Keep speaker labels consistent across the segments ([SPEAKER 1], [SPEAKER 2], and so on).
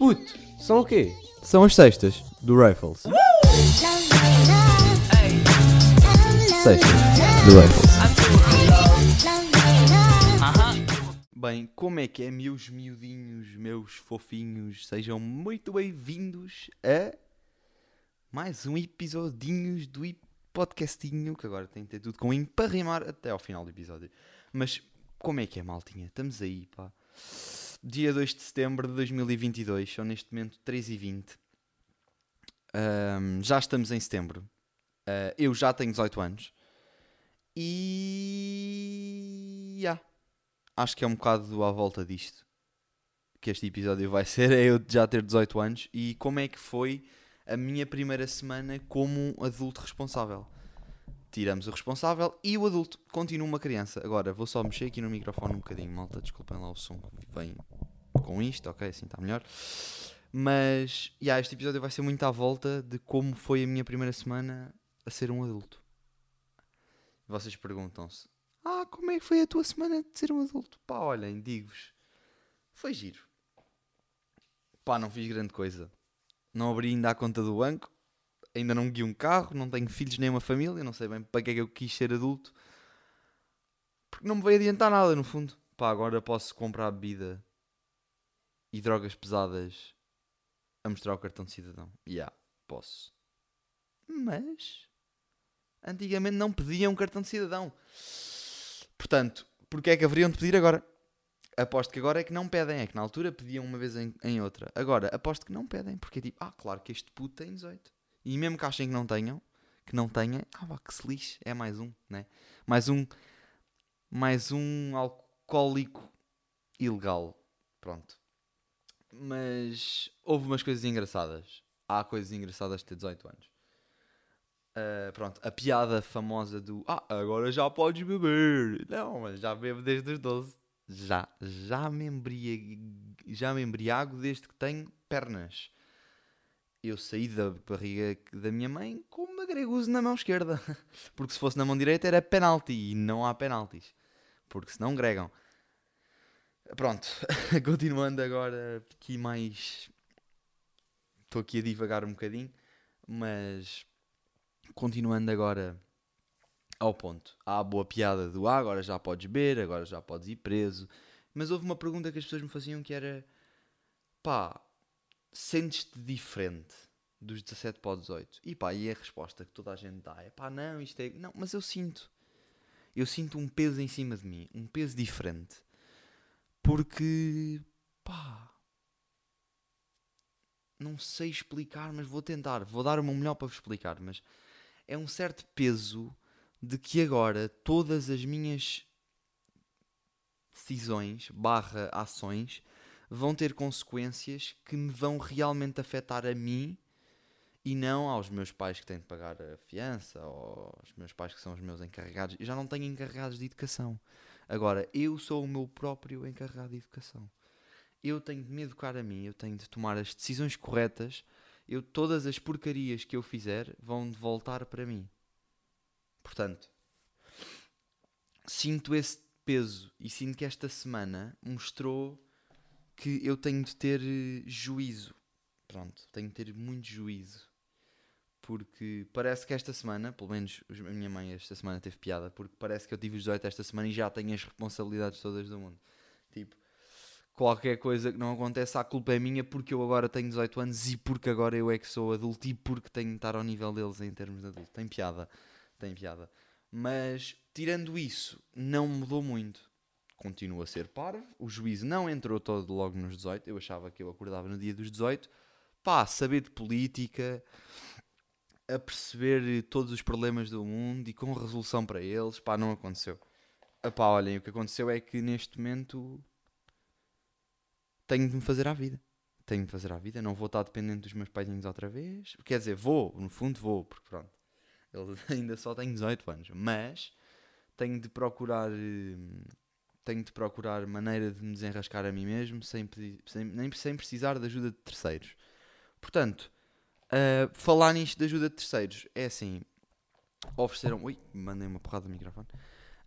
[SPEAKER 1] Puto, são o quê?
[SPEAKER 2] São as sextas do Rifles. Sextas do Rifles. Bem, como é que é, meus miudinhos, meus fofinhos? Sejam muito bem-vindos a mais um episodinhos do podcastinho, que agora tem que ter tudo com im para rimar até ao final do episódio. Mas como é que é, maltinha? Estamos aí, pá. Dia 2 de setembro de 2022, são neste momento 3h20. Ahm, já estamos em setembro. Ah, eu já tenho 18 anos. E. já. Acho que é um bocado à volta disto que este episódio vai ser. É eu já ter 18 anos. E como é que foi a minha primeira semana como um adulto responsável? Tiramos o responsável e o adulto continua uma criança. Agora vou só mexer aqui no microfone um bocadinho, malta. Desculpem lá o som que vem com isto, ok? Assim está melhor. Mas, yeah, este episódio vai ser muito à volta de como foi a minha primeira semana a ser um adulto. Vocês perguntam-se: Ah, como é que foi a tua semana de ser um adulto? Pá, olhem, digo-vos: Foi giro. Pá, não fiz grande coisa. Não abri ainda a conta do banco. Ainda não guio um carro. Não tenho filhos nem uma família. Não sei bem para que é que eu quis ser adulto. Porque não me veio adiantar nada, no fundo. Pá, agora posso comprar bebida e drogas pesadas a mostrar o cartão de cidadão. Ya, yeah, posso. Mas antigamente não pediam cartão de cidadão. Portanto, porque é que haveriam de pedir agora? Aposto que agora é que não pedem, é que na altura pediam uma vez em, em outra. Agora, aposto que não pedem, porque é tipo, ah, claro que este puto tem 18. E mesmo que achem que não tenham, que não tenha, ah, que se lixe, é mais um, né? Mais um, mais um alcoólico ilegal. Pronto. Mas houve umas coisas engraçadas. Há coisas engraçadas de ter 18 anos. Uh, pronto, a piada famosa do Ah, agora já podes beber. Não, mas já bebo desde os 12. Já, já me, embriago, já me embriago desde que tenho pernas. Eu saí da barriga da minha mãe com uma greguzo na mão esquerda. Porque se fosse na mão direita era penalti e não há penaltis. Porque senão gregam. Pronto, continuando agora aqui mais. Estou aqui a divagar um bocadinho, mas continuando agora ao ponto. Há a boa piada do ah, agora já podes beber, agora já podes ir preso. Mas houve uma pergunta que as pessoas me faziam que era pá, sentes-te diferente dos 17 para os 18? E pá, e a resposta que toda a gente dá é pá, não, isto é. Não, mas eu sinto. Eu sinto um peso em cima de mim, um peso diferente. Porque, pá, não sei explicar, mas vou tentar. Vou dar o meu melhor para vos explicar. Mas é um certo peso de que agora todas as minhas decisões barra ações vão ter consequências que me vão realmente afetar a mim e não aos meus pais que têm de pagar a fiança ou aos meus pais que são os meus encarregados. Eu já não tenho encarregados de educação. Agora, eu sou o meu próprio encarregado de educação. Eu tenho de me educar a mim, eu tenho de tomar as decisões corretas. Eu, todas as porcarias que eu fizer vão voltar para mim. Portanto, sinto esse peso e sinto que esta semana mostrou que eu tenho de ter juízo. Pronto, tenho de ter muito juízo. Porque parece que esta semana, pelo menos a minha mãe esta semana teve piada, porque parece que eu tive os 18 esta semana e já tenho as responsabilidades todas do mundo. Tipo, qualquer coisa que não acontece, a culpa é minha porque eu agora tenho 18 anos e porque agora eu é que sou adulto e porque tenho de estar ao nível deles em termos de adulto. Tem piada, tem piada. Mas, tirando isso, não mudou muito. Continuo a ser parvo, o juízo não entrou todo logo nos 18, eu achava que eu acordava no dia dos 18. Pá, saber de política, a perceber todos os problemas do mundo e com resolução para eles, pá, não aconteceu. Pá, olhem, o que aconteceu é que neste momento tenho de me fazer à vida. Tenho de fazer à vida, não vou estar dependente dos meus paizinhos outra vez. Quer dizer, vou, no fundo vou, porque pronto, eles ainda só têm 18 anos, mas tenho de procurar tenho de procurar maneira de me desenrascar a mim mesmo sem, sem, nem, sem precisar de ajuda de terceiros. Portanto, uh, falar nisto de ajuda de terceiros é assim: ofereceram. Ui, mandei uma porrada no microfone.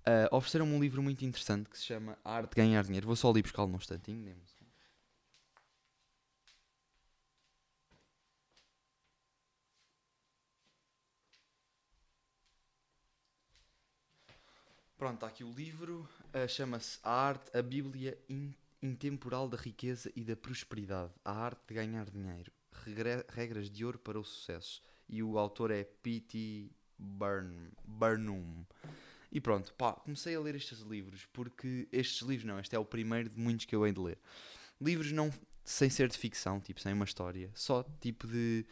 [SPEAKER 2] Uh, ofereceram-me um livro muito interessante que se chama A Arte de Ganhar Dinheiro. Vou só ali buscá-lo num instantinho. Pronto, está aqui o livro. Uh, Chama-se A Arte, a Bíblia in- Intemporal da Riqueza e da Prosperidade. A Arte de Ganhar Dinheiro. Regras de Ouro para o Sucesso. E o autor é P.T. Burn- Burnham. E pronto, pá, comecei a ler estes livros porque estes livros não, este é o primeiro de muitos que eu hei de ler. Livros não sem ser de ficção, tipo, sem uma história, só tipo de.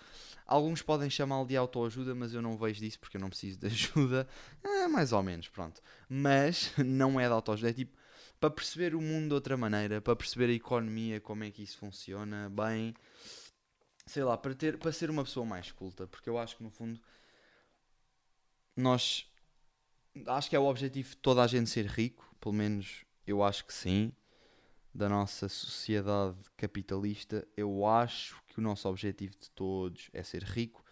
[SPEAKER 2] Alguns podem chamá-lo de autoajuda, mas eu não vejo disso porque eu não preciso de ajuda. É, mais ou menos, pronto. Mas não é de autoajuda, é tipo para perceber o mundo de outra maneira, para perceber a economia, como é que isso funciona, bem, sei lá, para, ter, para ser uma pessoa mais culta, porque eu acho que no fundo nós acho que é o objetivo de toda a gente ser rico, pelo menos eu acho que sim, da nossa sociedade capitalista, eu acho que o nosso objetivo de todos é ser rico.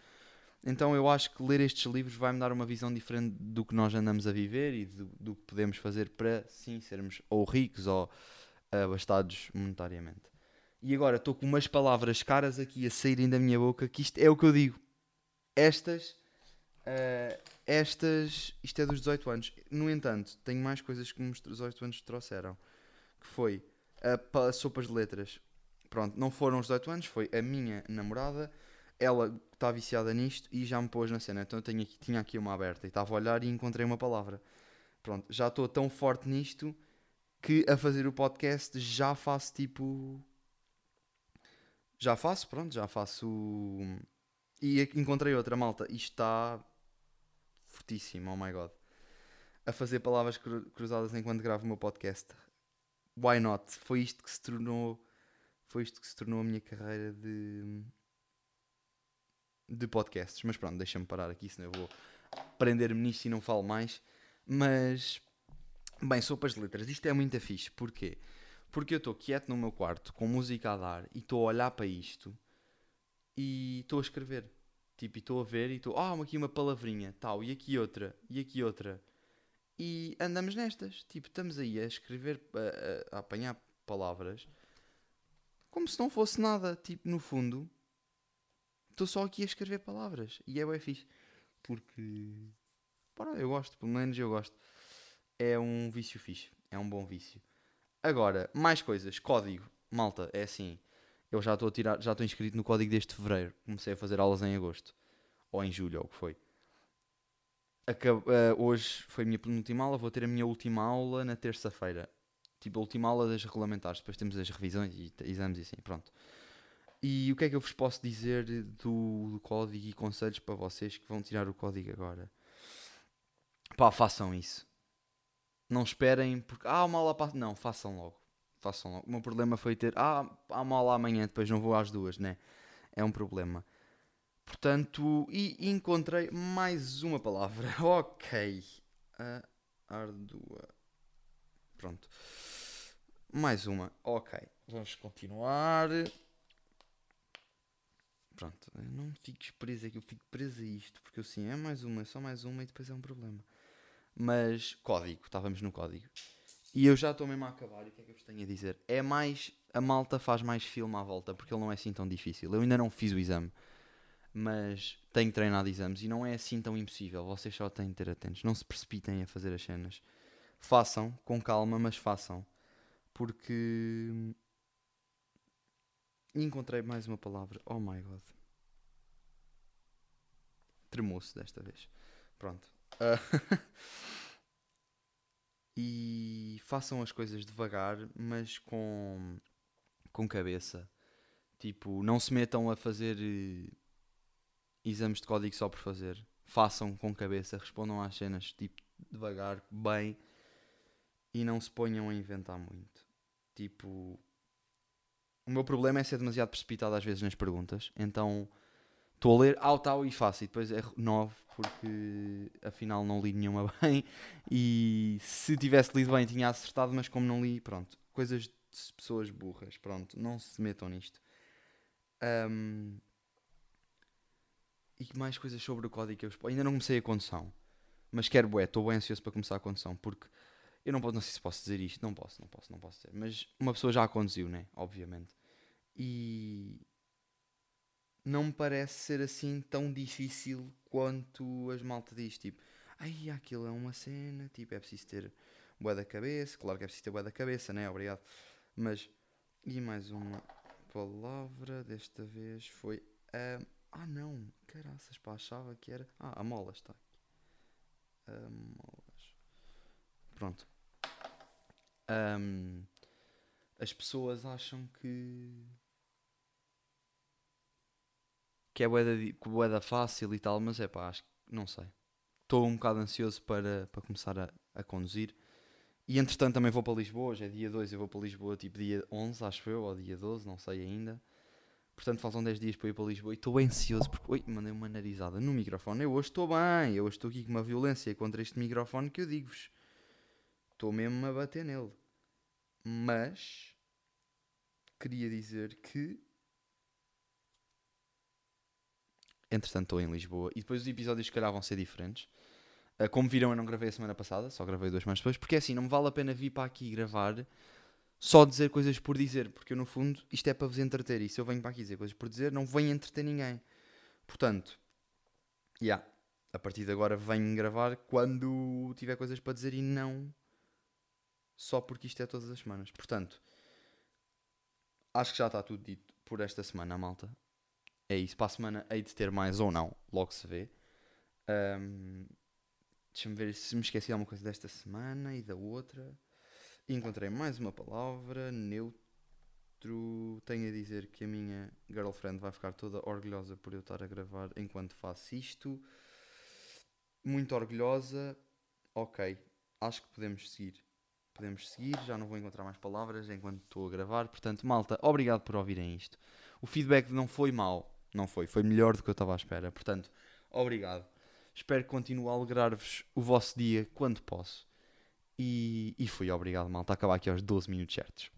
[SPEAKER 2] Então eu acho que ler estes livros vai-me dar uma visão diferente do que nós andamos a viver e do, do que podemos fazer para sim sermos ou ricos ou abastados monetariamente. E agora estou com umas palavras caras aqui a saírem da minha boca que isto é o que eu digo. Estas Uh, estas, isto é dos 18 anos. No entanto, tenho mais coisas que os 18 anos trouxeram. Que foi a, pa- sopas de letras. Pronto, não foram os 18 anos, foi a minha namorada. Ela está viciada nisto e já me pôs na cena. Então eu tenho aqui, tinha aqui uma aberta e estava a olhar e encontrei uma palavra. Pronto, já estou tão forte nisto que a fazer o podcast já faço tipo. Já faço, pronto, já faço. E encontrei outra malta. Isto está fortíssimo, oh my god. A fazer palavras cru- cruzadas enquanto gravo o meu podcast. Why not? Foi isto que se tornou. Foi isto que se tornou a minha carreira de. de podcasts. Mas pronto, deixa-me parar aqui, senão eu vou prender-me nisto e não falo mais. Mas. Bem, sopas de letras. Isto é muito fixe. Porquê? Porque eu estou quieto no meu quarto, com música a dar, e estou a olhar para isto e estou a escrever. Tipo, e estou a ver e estou, ah, aqui uma palavrinha, tal, e aqui outra, e aqui outra. E andamos nestas. Tipo, estamos aí a escrever, a, a- apanhar palavras, como se não fosse nada. Tipo, no fundo, estou só aqui a escrever palavras. E é bem fixe. Porque, pá, eu gosto, pelo menos eu gosto. É um vício fixe. É um bom vício. Agora, mais coisas. Código. Malta, é assim. Eu já estou a tirar, já estou inscrito no código deste fevereiro. Comecei a fazer aulas em agosto. Ou em julho, ou o que foi. Eh, hoje foi a minha penúltima aula. Vou ter a minha última aula na terça-feira. Tipo, a última aula das regulamentares. Depois temos as revisões e exames e assim. Pronto. E o que é que eu vos posso dizer do, do código e conselhos para vocês que vão tirar o código agora? Pá, façam isso. Não esperem porque. Ah, uma aula passa. Não, façam logo. Façam logo. O meu problema foi ter. Ah, há uma aula amanhã, depois não vou às duas, né? É um problema. Portanto, e encontrei mais uma palavra. Ok. A ardua. Pronto. Mais uma. Ok. Vamos continuar. Pronto. Não fiques preso aqui. Eu fico preso a isto. Porque assim, é mais uma, é só mais uma e depois é um problema. Mas código. Estávamos no código. E eu já estou mesmo a acabar. E o que é que eu vos tenho a dizer? É mais. A malta faz mais filme à volta. Porque ele não é assim tão difícil. Eu ainda não fiz o exame mas tenho treinado exames e não é assim tão impossível. Vocês só têm de ter atentos. Não se precipitem a fazer as cenas. Façam com calma, mas façam. Porque encontrei mais uma palavra. Oh my god. Tremou-se desta vez. Pronto. Ah, e façam as coisas devagar, mas com, com cabeça. Tipo, não se metam a fazer exames de código só por fazer. Façam com cabeça, respondam às cenas tipo devagar, bem e não se ponham a inventar muito. Tipo, o meu problema é ser demasiado precipitado às vezes nas perguntas, então estou a ler ao tal e faço e depois erro 9 porque afinal não li nenhuma bem e se tivesse lido bem tinha acertado, mas como não li, pronto, coisas de pessoas burras, pronto, não se metam nisto. Ahm, e mais coisas sobre o código que eu Ainda não comecei a condução. Mas quero bué, estou bem ansioso para começar a condução. Porque eu não, posso, não sei se posso dizer isto. Não posso, não posso, não posso dizer. Mas uma pessoa já a conduziu, né? Obviamente. E não me parece ser assim tão difícil quanto as malta diz. Tipo, Ai, aquilo é uma cena, tipo, é preciso ter boa da cabeça. Claro que é preciso ter boa da cabeça, né? Obrigado. Mas, e mais uma palavra, desta vez foi a. Ah, não, caraças, pá, achava que era. Ah, a molas, está aqui. Amolas. Pronto. Ahm, as pessoas acham que. que é boeda, boeda fácil e tal, mas é pá, acho que não sei. Estou um bocado ansioso para, para começar a, a conduzir. E entretanto também vou para Lisboa, hoje é dia 2, eu vou para Lisboa tipo dia 11, acho eu, ou dia 12, não sei ainda. Portanto faltam 10 dias para ir para Lisboa e estou ansioso porque, oi, mandei uma narizada no microfone. Eu hoje estou bem, eu hoje estou aqui com uma violência contra este microfone que eu digo-vos. Estou mesmo a bater nele. Mas, queria dizer que... Entretanto estou em Lisboa e depois os episódios se calhar vão ser diferentes. Uh, como viram, eu não gravei a semana passada, só gravei duas semanas depois, porque é assim, não me vale a pena vir para aqui gravar só dizer coisas por dizer, porque eu, no fundo isto é para vos entreter. E se eu venho para aqui dizer coisas por dizer, não venho entreter ninguém. Portanto, já, yeah, a partir de agora venho gravar quando tiver coisas para dizer e não só porque isto é todas as semanas. Portanto, acho que já está tudo dito por esta semana, malta. É isso, para a semana hei de ter mais ou não, logo se vê. Um, Deixa-me ver se me esqueci de alguma coisa desta semana e da outra. Encontrei mais uma palavra, neutro. Tenho a dizer que a minha girlfriend vai ficar toda orgulhosa por eu estar a gravar enquanto faço isto. Muito orgulhosa. Ok, acho que podemos seguir. Podemos seguir, já não vou encontrar mais palavras enquanto estou a gravar. Portanto, malta, obrigado por ouvirem isto. O feedback não foi mau, não foi, foi melhor do que eu estava à espera. Portanto, obrigado. Espero que continue a alegrar-vos o vosso dia quando posso. E, e fui, obrigado, malta. Acabar aqui aos 12 minutos certos.